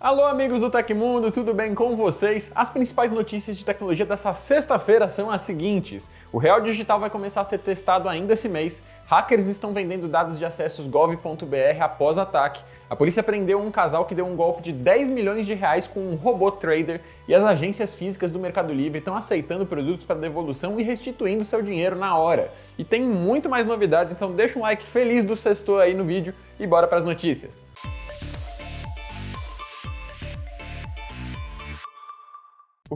Alô, amigos do Tecmundo, tudo bem com vocês? As principais notícias de tecnologia dessa sexta-feira são as seguintes: o Real Digital vai começar a ser testado ainda esse mês, hackers estão vendendo dados de acessos gov.br após ataque, a polícia prendeu um casal que deu um golpe de 10 milhões de reais com um robô trader e as agências físicas do Mercado Livre estão aceitando produtos para devolução e restituindo seu dinheiro na hora. E tem muito mais novidades, então deixa um like feliz do sexto aí no vídeo e bora para as notícias.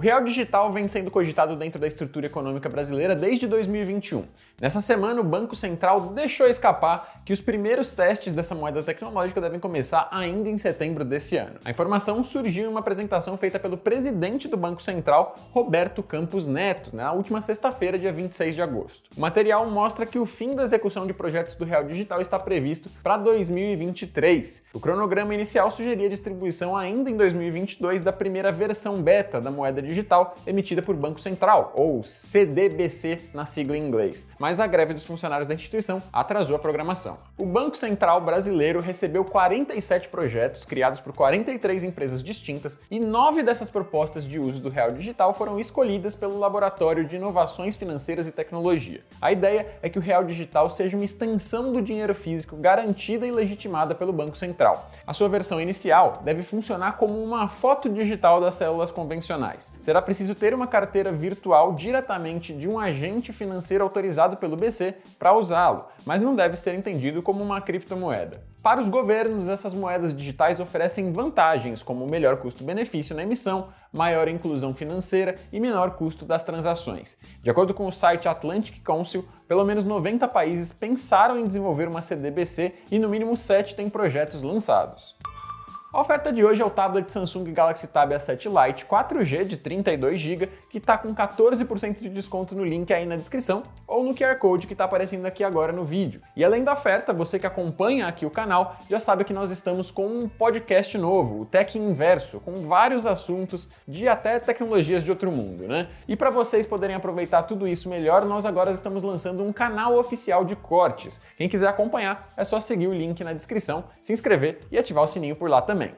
Real digital vem sendo cogitado dentro da estrutura econômica brasileira desde 2021. Nessa semana, o Banco Central deixou escapar que os primeiros testes dessa moeda tecnológica devem começar ainda em setembro desse ano. A informação surgiu em uma apresentação feita pelo presidente do Banco Central, Roberto Campos Neto, na última sexta-feira, dia 26 de agosto. O material mostra que o fim da execução de projetos do real digital está previsto para 2023. O cronograma inicial sugeria a distribuição ainda em 2022 da primeira versão beta da moeda digital emitida por Banco Central, ou CDBC na sigla em inglês, mas a greve dos funcionários da instituição atrasou a programação. O Banco Central brasileiro recebeu 47 projetos criados por 43 empresas distintas e nove dessas propostas de uso do real digital foram escolhidas pelo Laboratório de Inovações Financeiras e Tecnologia. A ideia é que o real digital seja uma extensão do dinheiro físico garantida e legitimada pelo Banco Central. A sua versão inicial deve funcionar como uma foto digital das células convencionais será preciso ter uma carteira virtual diretamente de um agente financeiro autorizado pelo BC para usá-lo, mas não deve ser entendido como uma criptomoeda. Para os governos, essas moedas digitais oferecem vantagens como melhor custo-benefício na emissão, maior inclusão financeira e menor custo das transações. De acordo com o site Atlantic Council, pelo menos 90 países pensaram em desenvolver uma CDBC e no mínimo 7 têm projetos lançados. A oferta de hoje é o tablet Samsung Galaxy Tab A7 Lite 4G de 32GB, que está com 14% de desconto no link aí na descrição ou no QR Code que está aparecendo aqui agora no vídeo. E além da oferta, você que acompanha aqui o canal já sabe que nós estamos com um podcast novo, o Tech Inverso, com vários assuntos de até tecnologias de outro mundo, né? E para vocês poderem aproveitar tudo isso melhor, nós agora estamos lançando um canal oficial de cortes. Quem quiser acompanhar, é só seguir o link na descrição, se inscrever e ativar o sininho por lá também.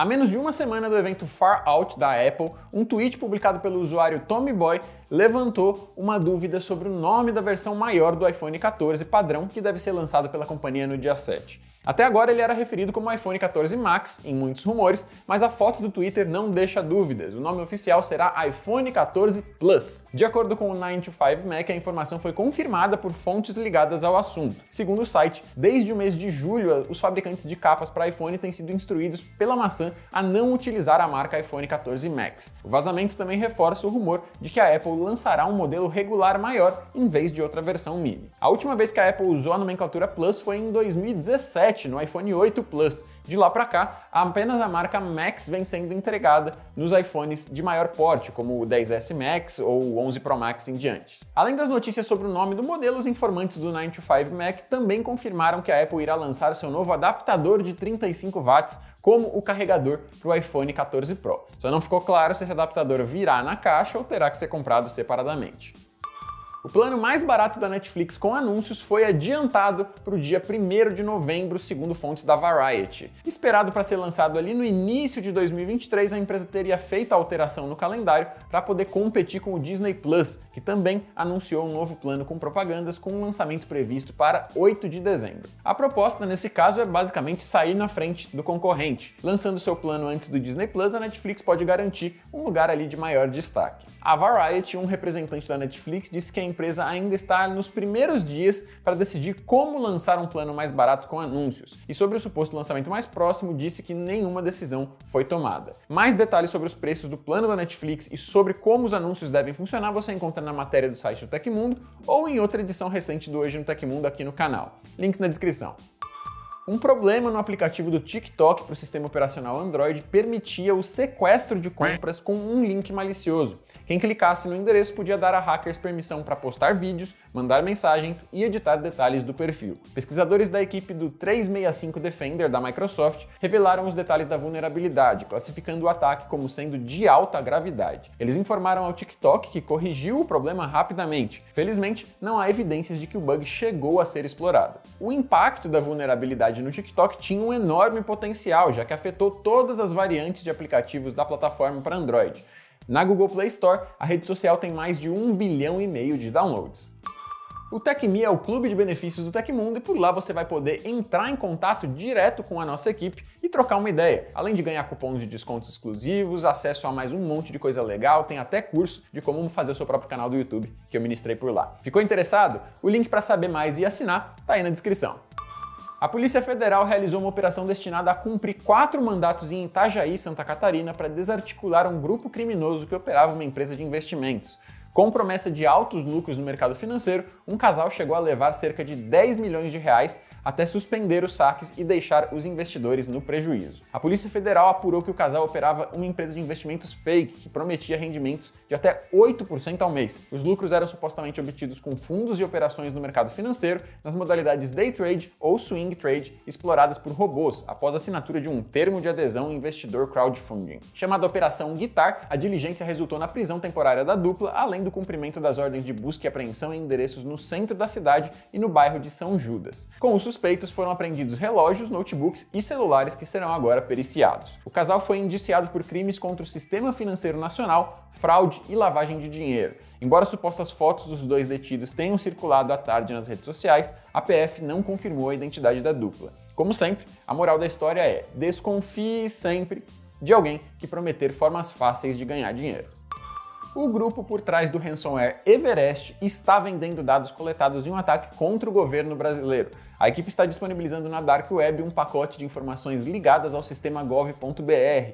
A menos de uma semana do evento Far Out da Apple, um tweet publicado pelo usuário Tommy Boy levantou uma dúvida sobre o nome da versão maior do iPhone 14 padrão que deve ser lançado pela companhia no dia 7. Até agora ele era referido como iPhone 14 Max em muitos rumores, mas a foto do Twitter não deixa dúvidas. O nome oficial será iPhone 14 Plus. De acordo com o 9 to 5 Mac, a informação foi confirmada por fontes ligadas ao assunto. Segundo o site, desde o mês de julho, os fabricantes de capas para iPhone têm sido instruídos pela maçã a não utilizar a marca iPhone 14 Max. O vazamento também reforça o rumor de que a Apple lançará um modelo regular maior em vez de outra versão mini. A última vez que a Apple usou a nomenclatura Plus foi em 2017 no iPhone 8 Plus. De lá para cá, apenas a marca Max vem sendo entregada nos iPhones de maior porte, como o 10S Max ou o 11 Pro Max em diante. Além das notícias sobre o nome do modelo, os informantes do 9 to 5 Mac também confirmaram que a Apple irá lançar seu novo adaptador de 35 watts como o carregador para o iPhone 14 Pro. Só não ficou claro se esse adaptador virá na caixa ou terá que ser comprado separadamente. O plano mais barato da Netflix com anúncios foi adiantado para o dia 1 de novembro, segundo fontes da Variety. Esperado para ser lançado ali no início de 2023, a empresa teria feito a alteração no calendário para poder competir com o Disney Plus, que também anunciou um novo plano com propagandas com um lançamento previsto para 8 de dezembro. A proposta nesse caso é basicamente sair na frente do concorrente. Lançando seu plano antes do Disney Plus, a Netflix pode garantir um lugar ali de maior destaque. A Variety, um representante da Netflix, disse que empresa ainda está nos primeiros dias para decidir como lançar um plano mais barato com anúncios. E sobre o suposto lançamento mais próximo, disse que nenhuma decisão foi tomada. Mais detalhes sobre os preços do plano da Netflix e sobre como os anúncios devem funcionar você encontra na matéria do site do Tecmundo ou em outra edição recente do Hoje no Tecmundo aqui no canal. Links na descrição. Um problema no aplicativo do TikTok para o sistema operacional Android permitia o sequestro de compras com um link malicioso. Quem clicasse no endereço podia dar a hackers permissão para postar vídeos, mandar mensagens e editar detalhes do perfil. Pesquisadores da equipe do 365 Defender da Microsoft revelaram os detalhes da vulnerabilidade, classificando o ataque como sendo de alta gravidade. Eles informaram ao TikTok que corrigiu o problema rapidamente. Felizmente, não há evidências de que o bug chegou a ser explorado. O impacto da vulnerabilidade funcionalidade no TikTok tinha um enorme potencial, já que afetou todas as variantes de aplicativos da plataforma para Android. Na Google Play Store, a rede social tem mais de um bilhão e meio de downloads. O TecMe é o clube de benefícios do Tecmundo e por lá você vai poder entrar em contato direto com a nossa equipe e trocar uma ideia. Além de ganhar cupons de descontos exclusivos, acesso a mais um monte de coisa legal, tem até curso de como fazer o seu próprio canal do YouTube que eu ministrei por lá. Ficou interessado? O link para saber mais e assinar tá aí na descrição. A Polícia Federal realizou uma operação destinada a cumprir quatro mandatos em Itajaí, Santa Catarina, para desarticular um grupo criminoso que operava uma empresa de investimentos. Com promessa de altos lucros no mercado financeiro, um casal chegou a levar cerca de 10 milhões de reais até suspender os saques e deixar os investidores no prejuízo. A Polícia Federal apurou que o casal operava uma empresa de investimentos fake que prometia rendimentos de até 8% ao mês. Os lucros eram supostamente obtidos com fundos e operações no mercado financeiro nas modalidades day trade ou swing trade exploradas por robôs após a assinatura de um termo de adesão investidor crowdfunding. Chamada Operação Guitar, a diligência resultou na prisão temporária da dupla, além do cumprimento das ordens de busca e apreensão em endereços no centro da cidade e no bairro de São Judas. Com o suspeitos foram apreendidos relógios, notebooks e celulares que serão agora periciados. O casal foi indiciado por crimes contra o sistema financeiro nacional, fraude e lavagem de dinheiro. Embora supostas fotos dos dois detidos tenham circulado à tarde nas redes sociais, a PF não confirmou a identidade da dupla. Como sempre, a moral da história é: desconfie sempre de alguém que prometer formas fáceis de ganhar dinheiro. O grupo por trás do ransomware Everest está vendendo dados coletados em um ataque contra o governo brasileiro. A equipe está disponibilizando na Dark Web um pacote de informações ligadas ao sistema gov.br,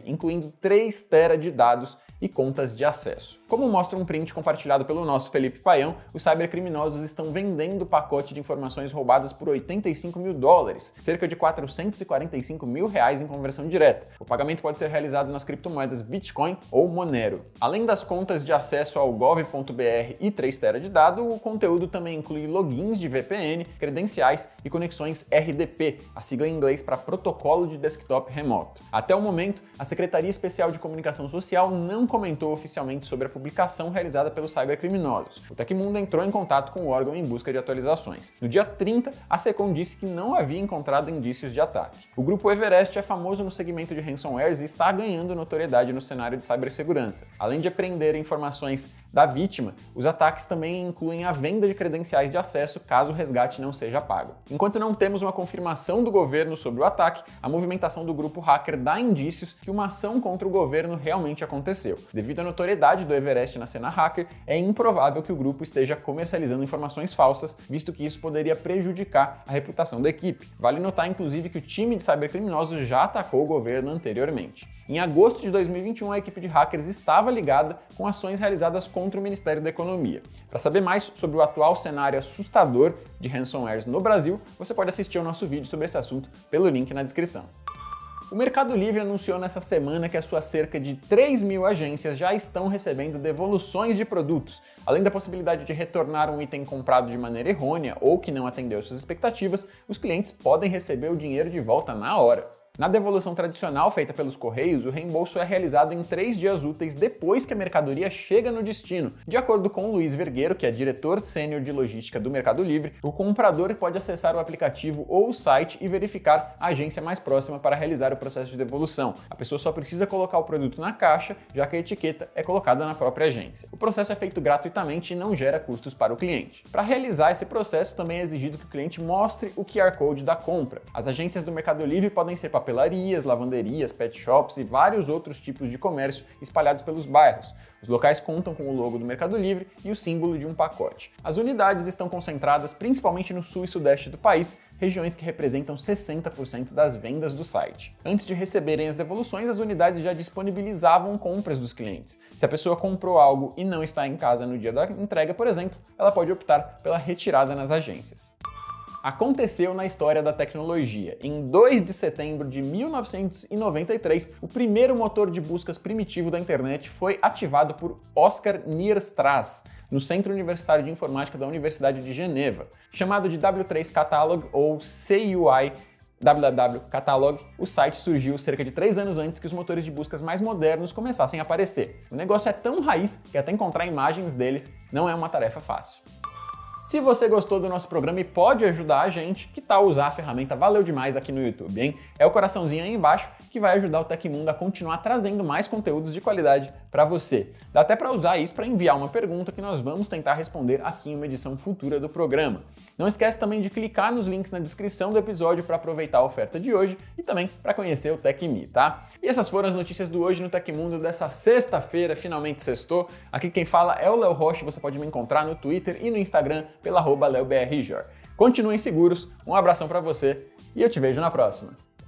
incluindo 3 TB de dados e contas de acesso. Como mostra um print compartilhado pelo nosso Felipe Paião, os cybercriminosos estão vendendo o pacote de informações roubadas por 85 mil dólares, cerca de 445 mil reais em conversão direta. O pagamento pode ser realizado nas criptomoedas Bitcoin ou Monero. Além das contas de acesso ao gov.br e 3 TB de dado, o conteúdo também inclui logins de VPN, credenciais e conexões RDP, a sigla em inglês para Protocolo de Desktop Remoto. Até o momento, a Secretaria Especial de Comunicação Social não comentou oficialmente sobre a publicação realizada pelos cybercriminosos. O Tecmundo entrou em contato com o órgão em busca de atualizações. No dia 30, a Secom disse que não havia encontrado indícios de ataque. O grupo Everest é famoso no segmento de ransomwares e está ganhando notoriedade no cenário de cibersegurança. Além de apreender informações da vítima, os ataques também incluem a venda de credenciais de acesso caso o resgate não seja pago. Enquanto não temos uma confirmação do governo sobre o ataque, a movimentação do grupo hacker dá indícios que uma ação contra o governo realmente aconteceu. Devido à notoriedade do Everest na cena hacker, é improvável que o grupo esteja comercializando informações falsas, visto que isso poderia prejudicar a reputação da equipe. Vale notar, inclusive, que o time de cybercriminosos já atacou o governo anteriormente. Em agosto de 2021, a equipe de hackers estava ligada com ações realizadas contra o Ministério da Economia. Para saber mais sobre o atual cenário assustador de ransomwares no Brasil, você pode assistir ao nosso vídeo sobre esse assunto pelo link na descrição. O Mercado Livre anunciou nessa semana que as suas cerca de 3 mil agências já estão recebendo devoluções de produtos, além da possibilidade de retornar um item comprado de maneira errônea ou que não atendeu suas expectativas, os clientes podem receber o dinheiro de volta na hora. Na devolução tradicional feita pelos Correios, o reembolso é realizado em três dias úteis depois que a mercadoria chega no destino. De acordo com Luiz Vergueiro, que é diretor sênior de logística do Mercado Livre, o comprador pode acessar o aplicativo ou o site e verificar a agência mais próxima para realizar o processo de devolução. A pessoa só precisa colocar o produto na caixa, já que a etiqueta é colocada na própria agência. O processo é feito gratuitamente e não gera custos para o cliente. Para realizar esse processo, também é exigido que o cliente mostre o QR Code da compra. As agências do Mercado Livre podem ser papelarias, lavanderias, pet shops e vários outros tipos de comércio espalhados pelos bairros. Os locais contam com o logo do Mercado Livre e o símbolo de um pacote. As unidades estão concentradas principalmente no sul e sudeste do país, regiões que representam 60% das vendas do site. Antes de receberem as devoluções, as unidades já disponibilizavam compras dos clientes. Se a pessoa comprou algo e não está em casa no dia da entrega, por exemplo, ela pode optar pela retirada nas agências aconteceu na história da tecnologia. Em 2 de setembro de 1993, o primeiro motor de buscas primitivo da internet foi ativado por Oscar Nierstrass, no Centro Universitário de Informática da Universidade de Geneva. Chamado de W3 Catalog ou CUI Catalog, o site surgiu cerca de três anos antes que os motores de buscas mais modernos começassem a aparecer. O negócio é tão raiz que até encontrar imagens deles não é uma tarefa fácil. Se você gostou do nosso programa e pode ajudar a gente, que tal usar a ferramenta Valeu Demais aqui no YouTube, hein? É o coraçãozinho aí embaixo que vai ajudar o Tecmundo a continuar trazendo mais conteúdos de qualidade para você. Dá até para usar isso para enviar uma pergunta que nós vamos tentar responder aqui em uma edição futura do programa. Não esquece também de clicar nos links na descrição do episódio para aproveitar a oferta de hoje e também para conhecer o TecMe, tá? E essas foram as notícias do Hoje no Tecmundo dessa sexta-feira, finalmente sextou. Aqui quem fala é o Léo Rocha, você pode me encontrar no Twitter e no Instagram pela LeoBRJor. Continuem seguros, um abração para você e eu te vejo na próxima.